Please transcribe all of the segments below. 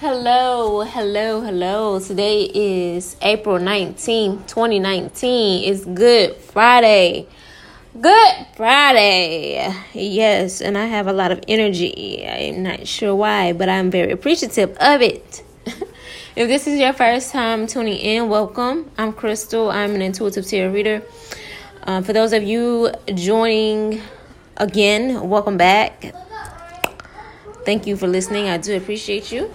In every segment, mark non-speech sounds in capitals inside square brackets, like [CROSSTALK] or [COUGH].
Hello, hello, hello. Today is April 19th, 2019. It's Good Friday. Good Friday. Yes, and I have a lot of energy. I'm not sure why, but I'm very appreciative of it. [LAUGHS] if this is your first time tuning in, welcome. I'm Crystal. I'm an intuitive tarot reader. Um, for those of you joining again, welcome back. Thank you for listening. I do appreciate you.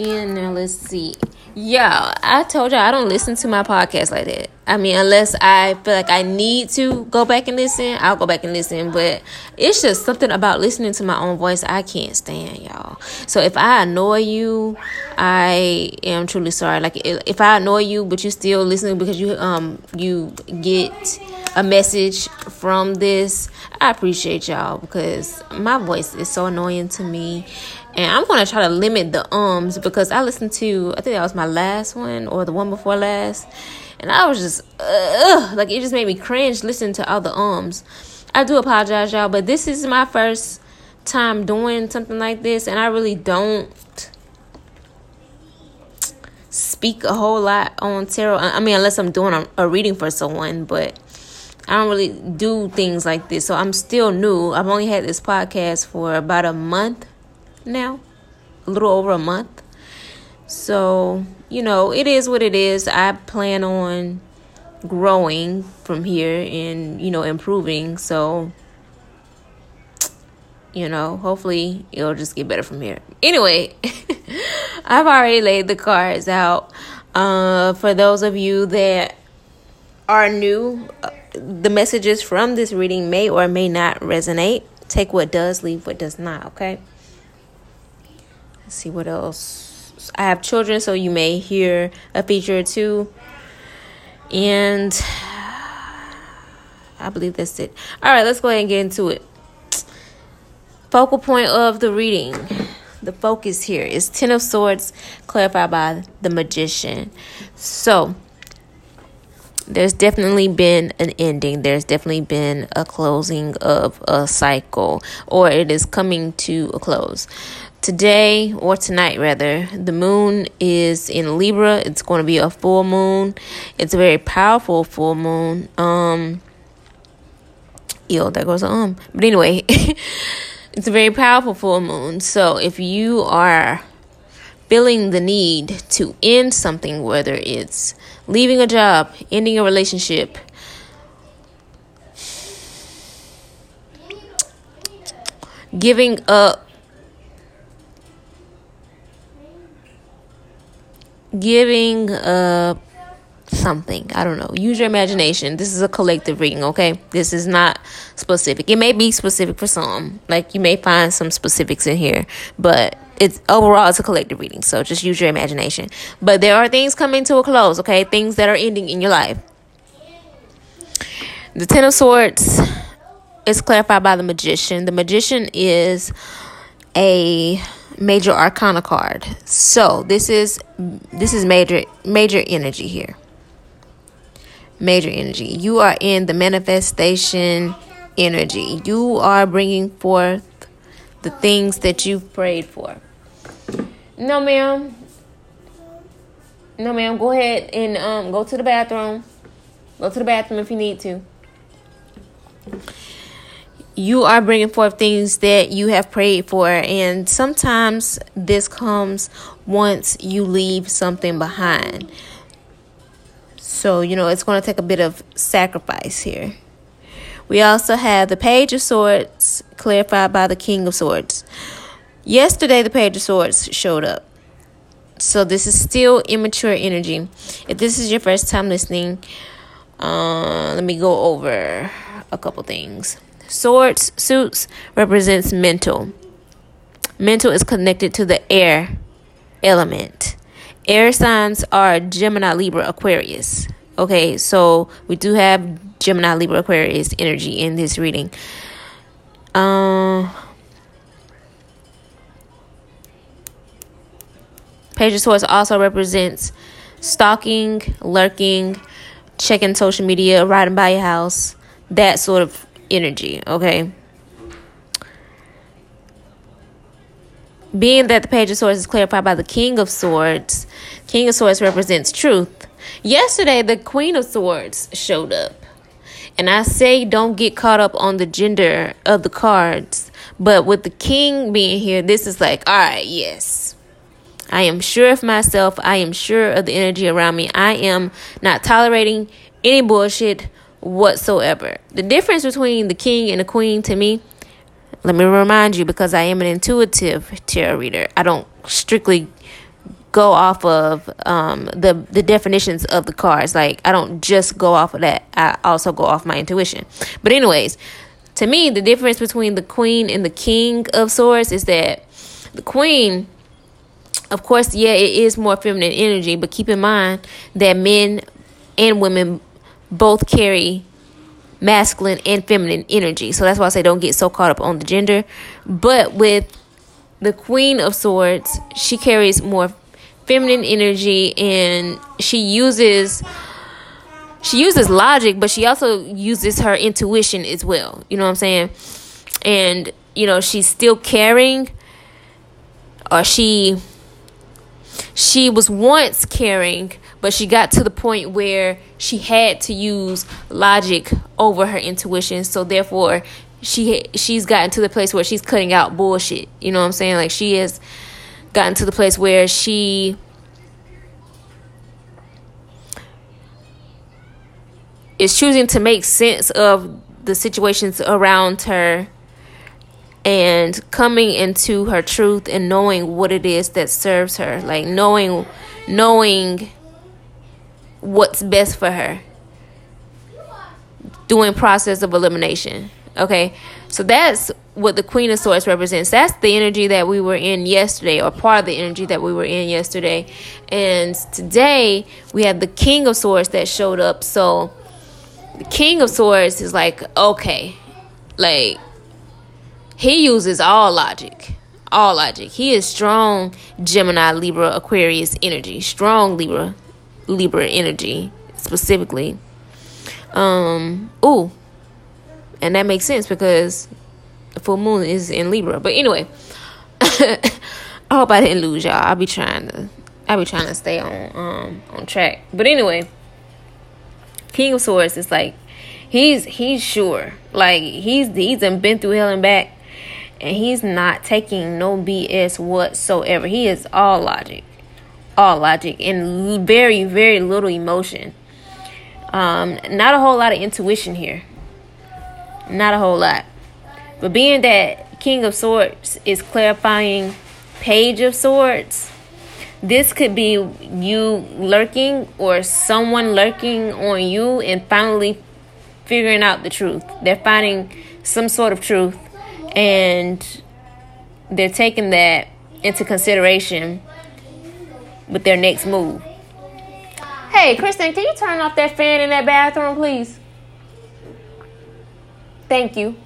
And now let's see. Yeah, I told y'all I don't listen to my podcast like that. I mean, unless I feel like I need to go back and listen, I'll go back and listen. But it's just something about listening to my own voice I can't stand, y'all. So if I annoy you, I am truly sorry. Like if I annoy you, but you still listening because you um you get a message from this, I appreciate y'all because my voice is so annoying to me and I'm gonna try to limit the ums because I listened to I think that was my last one or the one before last, and I was just ugh, like it just made me cringe listening to all the ums. I do apologize, y'all, but this is my first time doing something like this, and I really don't speak a whole lot on tarot. I mean, unless I'm doing a, a reading for someone, but I don't really do things like this. So I'm still new. I've only had this podcast for about a month now, a little over a month. So, you know, it is what it is. I plan on growing from here and, you know, improving. So, you know, hopefully it'll just get better from here. Anyway, [LAUGHS] I've already laid the cards out. Uh, for those of you that are new, uh, the messages from this reading may or may not resonate. Take what does, leave what does not, okay? Let's see what else. I have children, so you may hear a feature or two. And I believe that's it. All right, let's go ahead and get into it. Focal point of the reading. The focus here is Ten of Swords, clarified by the Magician. So, there's definitely been an ending. There's definitely been a closing of a cycle, or it is coming to a close today or tonight rather the moon is in libra. It's going to be a full moon. It's a very powerful full moon. Um yo that goes um but anyway [LAUGHS] it's a very powerful full moon. So if you are feeling the need to end something whether it's leaving a job ending a relationship giving up giving uh something. I don't know. Use your imagination. This is a collective reading, okay? This is not specific. It may be specific for some. Like you may find some specifics in here, but it's overall it's a collective reading. So just use your imagination. But there are things coming to a close, okay? Things that are ending in your life. The 10 of swords is clarified by the magician. The magician is a major arcana card. So this is this is major major energy here. Major energy. You are in the manifestation energy. You are bringing forth the things that you've prayed for. No, ma'am. No, ma'am. Go ahead and um go to the bathroom. Go to the bathroom if you need to you are bringing forth things that you have prayed for and sometimes this comes once you leave something behind. So you know it's going to take a bit of sacrifice here. We also have the page of swords clarified by the king of swords. Yesterday the page of swords showed up. So this is still immature energy. If this is your first time listening uh, let me go over a couple things Swords suits represents mental. Mental is connected to the air element. Air signs are Gemini, Libra, Aquarius. Okay, so we do have Gemini, Libra, Aquarius energy in this reading. Um, Page of Swords also represents stalking, lurking, checking social media, riding by your house, that sort of energy, okay? being that the Page of Swords is clarified by the King of Swords, King of Swords represents truth. Yesterday, the Queen of Swords showed up. And I say don't get caught up on the gender of the cards. But with the king being here, this is like, all right, yes. I am sure of myself. I am sure of the energy around me. I am not tolerating any bullshit whatsoever. The difference between the king and the queen to me, let me remind you because I am an intuitive tarot reader. I don't strictly go off of um, the the definitions of the cards. Like I don't just go off of that. I also go off my intuition. But anyways, to me, the difference between the queen and the king of swords is that the queen, of course, yeah, it is more feminine energy. But keep in mind that men and women both carry masculine and feminine energy. So that's why I say don't get so caught up on the gender. But with the Queen of Swords, she carries more feminine energy and she uses she uses logic but she also uses her intuition as well you know what i'm saying and you know she's still caring or she she was once caring but she got to the point where she had to use logic over her intuition. So therefore she she's gotten to the place where she's cutting out bullshit. You know what i'm saying? Like she has gotten to the place where she is choosing to make sense of the situations around her and coming into her truth and knowing what it is that serves her. Like knowing knowing what's best for her doing process of elimination okay so that's what the Queen of Swords represents. That's the energy that we were in yesterday, or part of the energy that we were in yesterday. And today we have the King of Swords that showed up. So the King of Swords is like, okay, like he uses all logic. All logic. He is strong Gemini, Libra, Aquarius energy. Strong Libra, Libra energy specifically. Um, ooh, and that makes sense because the full moon is in Libra. But anyway, [LAUGHS] I hope I didn't lose y'all. I'll be trying to I'll be trying to stay on um on track. But anyway, King of Swords is like he's he's sure. Like he's he's been through hell and back and he's not taking no BS whatsoever. He is all logic. All logic and very, very little emotion. Um, not a whole lot of intuition here. Not a whole lot. But being that King of Swords is clarifying Page of Swords, this could be you lurking or someone lurking on you and finally figuring out the truth. They're finding some sort of truth and they're taking that into consideration with their next move. Hey, Kristen, can you turn off that fan in that bathroom, please? Thank you.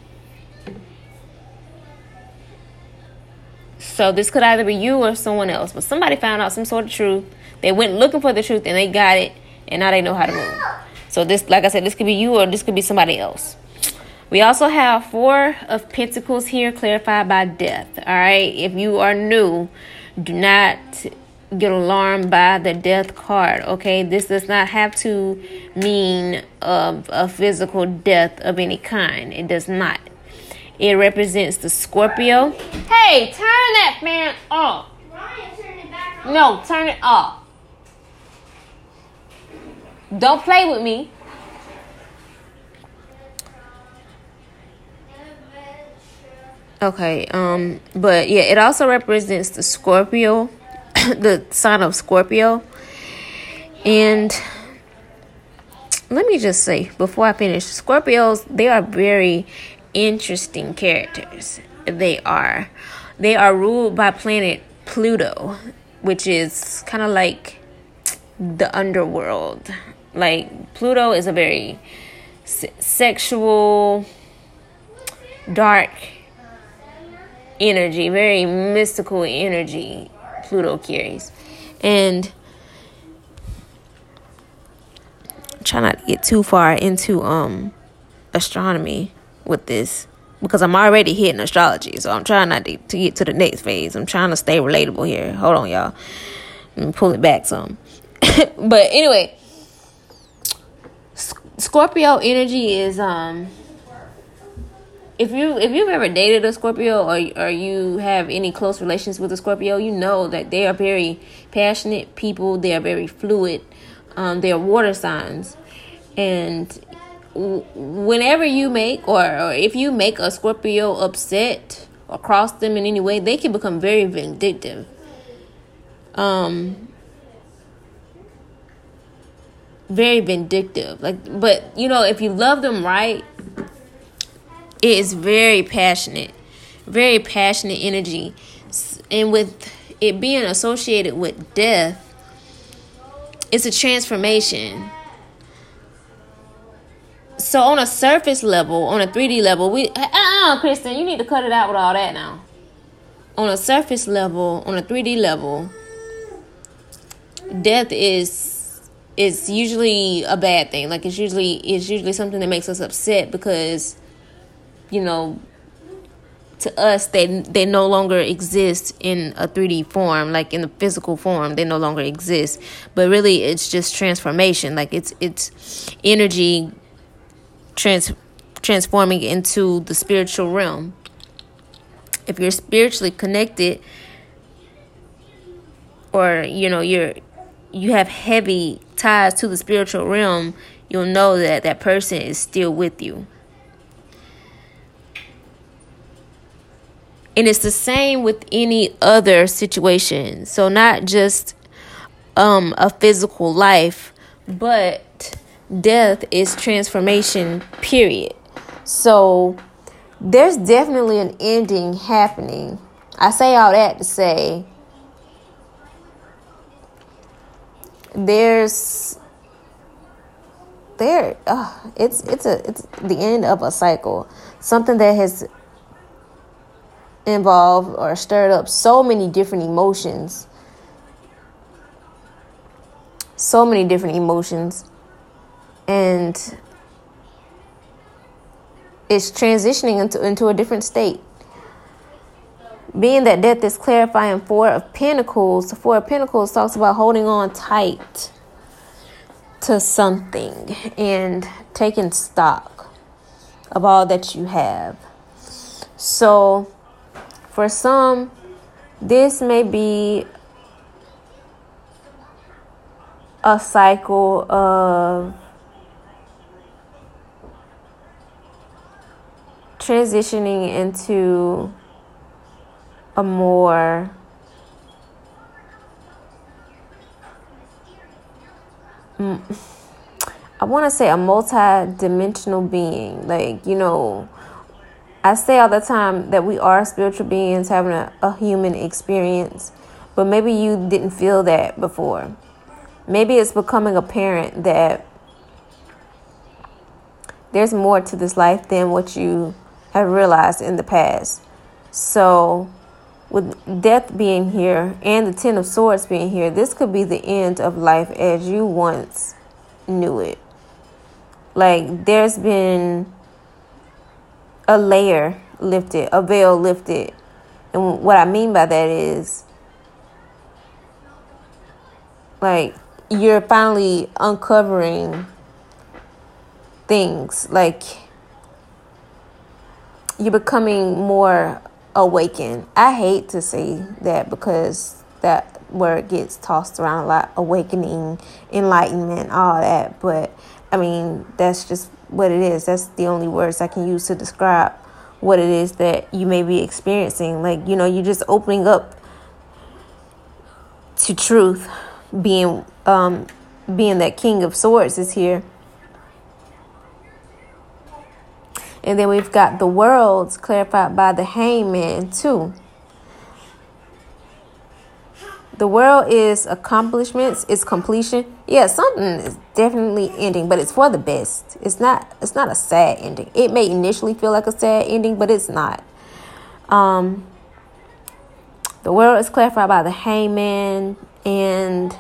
So this could either be you or someone else, but somebody found out some sort of truth. They went looking for the truth and they got it, and now they know how to move. So this, like I said, this could be you or this could be somebody else. We also have four of pentacles here clarified by death. All right, if you are new, do not get alarmed by the death card. Okay, this does not have to mean of a physical death of any kind. It does not. It represents the Scorpio. Hey, turn that fan off. No, turn it off. Don't play with me. Okay, um, but yeah, it also represents the Scorpio, [LAUGHS] the sign of Scorpio. And let me just say before I finish, Scorpios, they are very interesting characters. They are. They are ruled by planet Pluto, which is kind of like the underworld. Like Pluto is a very se- sexual, dark energy, very mystical energy Pluto carries. And try not to get too far into um astronomy with this because I'm already hitting astrology. So I'm trying not to, to get to the next phase. I'm trying to stay relatable here. Hold on, y'all. Let me pull it back some. [LAUGHS] but anyway, Scorpio energy is um if you if you've ever dated a Scorpio or or you have any close relations with a Scorpio, you know that they are very passionate people. They are very fluid. Um, they are water signs, and whenever you make or, or if you make a Scorpio upset or cross them in any way, they can become very vindictive. Um, very vindictive. Like, but you know, if you love them right, it is very passionate, very passionate energy, and with it being associated with death, it's a transformation. So on a surface level, on a 3D level, we uh, uh Kristen, you need to cut it out with all that now. On a surface level, on a 3D level, death is it's usually a bad thing. Like it's usually it's usually something that makes us upset because you know to us they they no longer exist in a 3D form like in the physical form they no longer exist. But really it's just transformation. Like it's it's energy trans transforming into the spiritual realm. If you're spiritually connected or you know you're you have heavy ties to the spiritual realm, you'll know that that person is still with you. And it's the same with any other situation. So not just um a physical life, but death is transformation period. So there's definitely an ending happening. I say all that to say there's there uh, it's it's a it's the end of a cycle something that has involved or stirred up so many different emotions. So many different emotions. And it's transitioning into into a different state. Being that death is clarifying four of pentacles four of pentacles talks about holding on tight to something and taking stock of all that you have. So for some this may be a cycle of transitioning into a more I want to say a multi-dimensional being. Like, you know, I say all the time that we are spiritual beings having a, a human experience, but maybe you didn't feel that before. Maybe it's becoming apparent that there's more to this life than what you have realized in the past. So, with death being here and the Ten of Swords being here, this could be the end of life as you once knew it. Like, there's been a layer lifted, a veil lifted. And what I mean by that is, like, you're finally uncovering things. Like, you're becoming more awakened. I hate to say that because that word gets tossed around a lot awakening, enlightenment, all that. But I mean, that's just what it is. That's the only words I can use to describe what it is that you may be experiencing. Like, you know, you're just opening up to truth, being um being that king of swords is here And then we've got the worlds clarified by the hangman, too. The world is accomplishments, it's completion. Yeah, something is definitely ending, but it's for the best. It's not it's not a sad ending. It may initially feel like a sad ending, but it's not. Um the world is clarified by the hangman and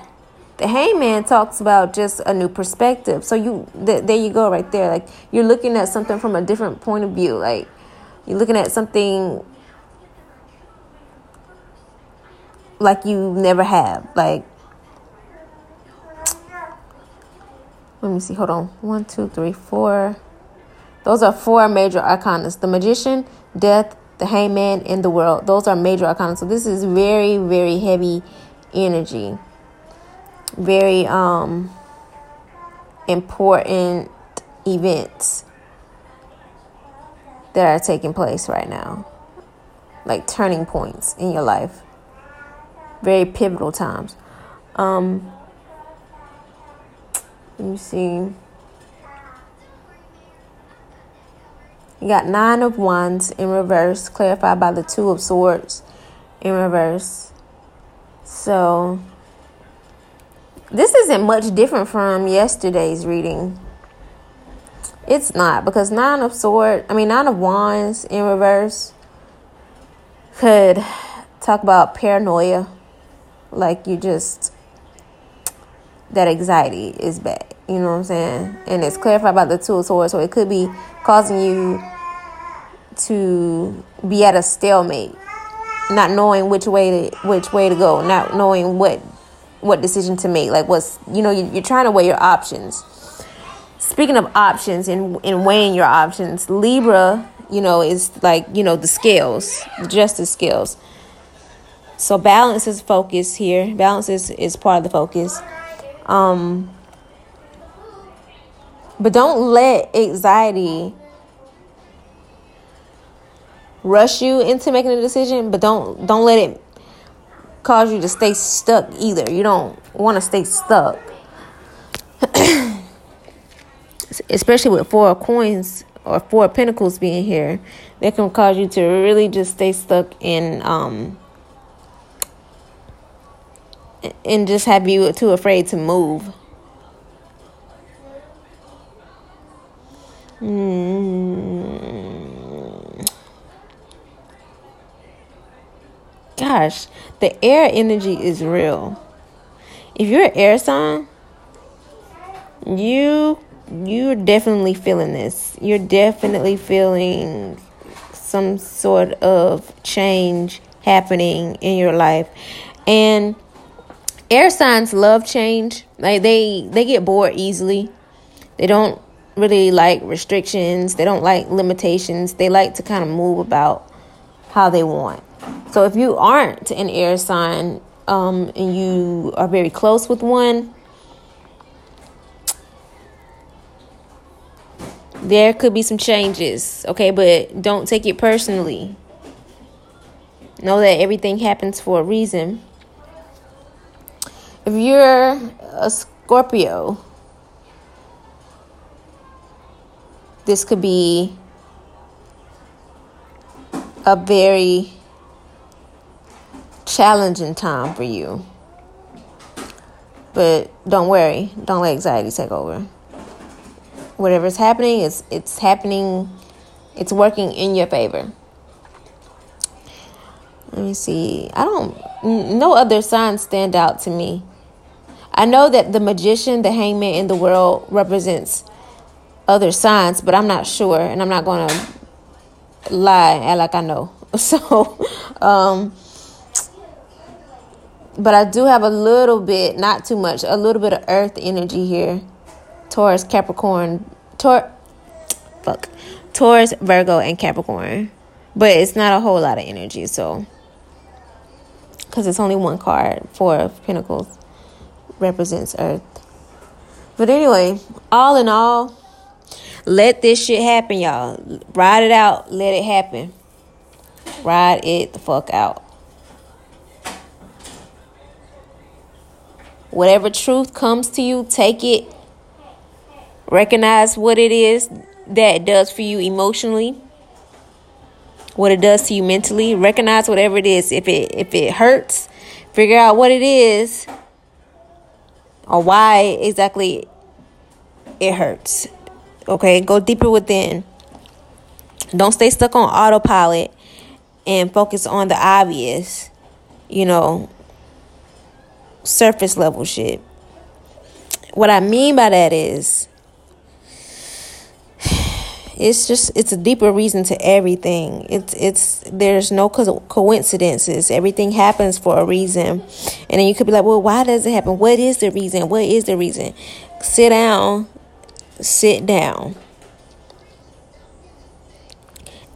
the hangman talks about just a new perspective so you th- there you go right there like you're looking at something from a different point of view like You're looking at something like you never have. Like, let me see. Hold on. One, two, three, four. Those are four major arcanas the magician, death, the hangman, and the world. Those are major arcanas. So this is very, very heavy energy. Very um important events that are taking place right now. Like turning points in your life. Very pivotal times. Um let me see. You got nine of wands in reverse, clarified by the two of swords in reverse. So, this isn't much different from yesterday's reading. It's not because nine of swords, I mean nine of wands in reverse could talk about paranoia, like you just that anxiety is bad. You know what I'm saying? And it's clarified by the two of swords, so it could be causing you to be at a stalemate, not knowing which way to which way to go, not knowing what what decision to make. Like what's you know you're trying to weigh your options. Speaking of options and and weighing your options, Libra, you know, is like you know the scales, the justice scales. So balance is focus here. Balance is, is part of the focus. Um, but don't let anxiety rush you into making a decision, but don't don't let it cause you to stay stuck either. You don't want to stay stuck. [CLEARS THROAT] Especially with four coins or four pentacles being here, that can cause you to really just stay stuck in um and just have you too afraid to move. Hmm. gosh, the air energy is real. If you're an air sign, you you're definitely feeling this. You're definitely feeling some sort of change happening in your life. And air signs love change. Like they they get bored easily. They don't really like restrictions. They don't like limitations. They like to kind of move about how they want. So if you aren't an air sign um, and you are very close with one, there could be some changes, okay? But don't take it personally. Know that everything happens for a reason. If you're a Scorpio, this could be a very challenging time for you. But don't worry, don't let anxiety take over. Whatever's happening, it's it's happening, it's working in your favor. Let me see. I don't no other signs stand out to me. I know that the magician, the hangman in the world represents other signs, but I'm not sure and I'm not going to lie act like I know. [LAUGHS] So, um but I do have a little bit, not too much, a little bit of earth energy here. Taurus, Capricorn, Tor fuck. Taurus, Virgo, and Capricorn. But it's not a whole lot of energy, so because it's only one card, four of Pentacles represents Earth. But anyway, all in all, let this shit happen, y'all. Ride it out, let it happen. Ride it the fuck out. Whatever truth comes to you, take it. Recognize what it is that it does for you emotionally. What it does to you mentally. Recognize whatever it is. If it if it hurts, figure out what it is or why exactly it hurts. Okay, go deeper within. Don't stay stuck on autopilot and focus on the obvious. You know, surface level shit. What I mean by that is it's just it's a deeper reason to everything. It's it's there's no co- coincidences. Everything happens for a reason. And then you could be like well why does it happen? What is the reason? What is the reason? Sit down. Sit down.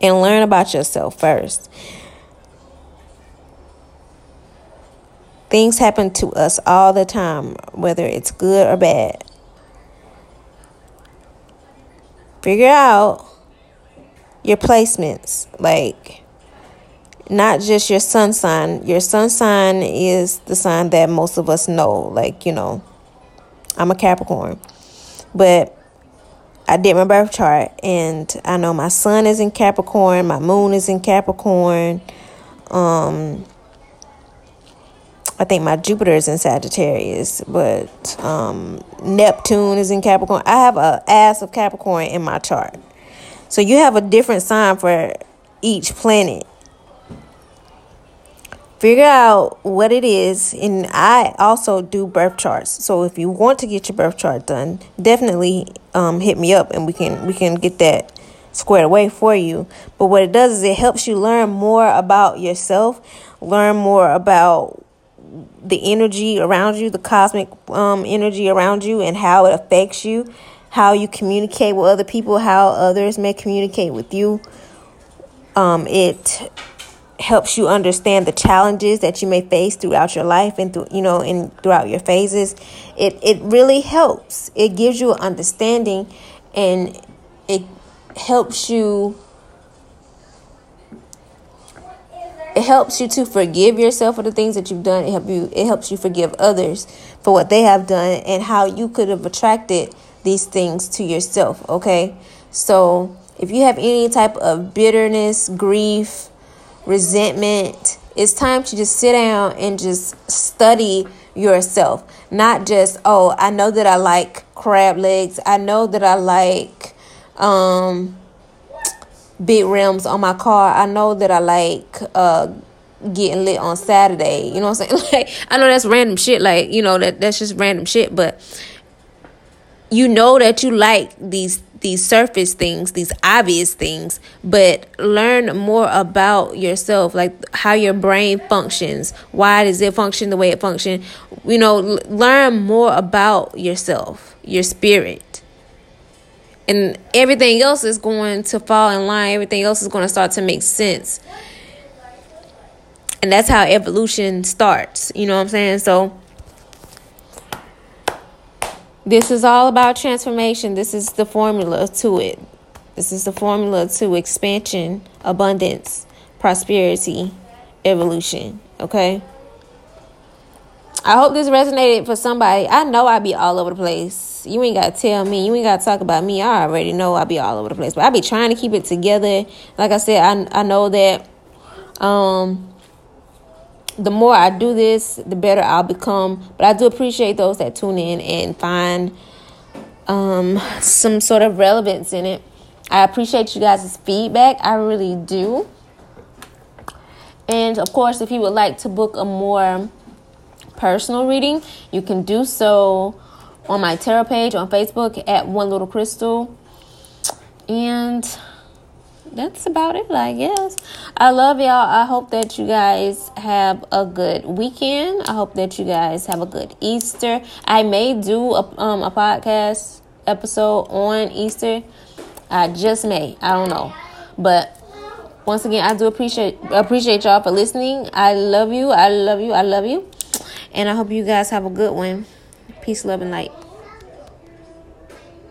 And learn about yourself first. Things happen to us all the time whether it's good or bad figure out your placements. Like, not just your sun sign. Your sun sign is the sign that most of us know. Like, you know, I'm a Capricorn. But I did my birth chart and I know my sun is in Capricorn, my moon is in Capricorn. Um I think my Jupiter is in Sagittarius, but um, Neptune is in Capricorn. I have a ass of Capricorn in my chart. So you have a different sign for each planet. Figure out what it is, and I also do birth charts. So if you want to get your birth chart done, definitely um, hit me up, and we can we can get that squared away for you. But what it does is it helps you learn more about yourself, learn more about the energy around you, the cosmic um, energy around you, and how it affects you, how you communicate with other people, how others may communicate with you. Um, it helps you understand the challenges that you may face throughout your life and through you know and throughout your phases. It it really helps. It gives you an understanding, and it helps you it helps you to forgive yourself for the things that you've done. It help you it helps you forgive others for what they have done and how you could have attracted these things to yourself, okay? So, if you have any type of bitterness, grief, resentment, it's time to just sit down and just study yourself. Not just, oh, I know that I like crab legs. I know that I like um big rims on my car. I know that I like uh getting lit on Saturday. You know what I'm saying? [LAUGHS] Like I know that's random shit. Like you know that that's just random shit. But you know that you like these these surface things, these obvious things, but learn more about yourself, like how your brain functions. Why does it function the way it functions? You know, learn more about yourself, your spirit and everything else is going to fall in line. Everything else is going to start to make sense. And that's how evolution starts you know what i'm saying? So this is all about transformation. This is the formula to it. This is the formula to expansion abundance prosperity evolution okay I hope this resonated for somebody. I know I be all over the place. You ain't gotta tell me. You ain't gotta talk about me. I already know I be all over the place. But I be trying to keep it together. Like I said, I I know that um the more I do this, the better I'll become. But I do appreciate those that tune in and find um some sort of relevance in it. I appreciate you guys' feedback. I really do. And of course, if you would like to book a more personal reading, you can do so on my tarot page on Facebook at One Little Crystal. And that's about it, I guess. I love y'all. I hope that you guys have a good weekend. I hope that you guys have a good Easter. I may do a, um, a podcast episode on Easter. I just may. I don't know. But once again, I do appreciate appreciate y'all for listening. I love you. I love you. I love you. And I hope you guys have a good one. Peace, love, and light.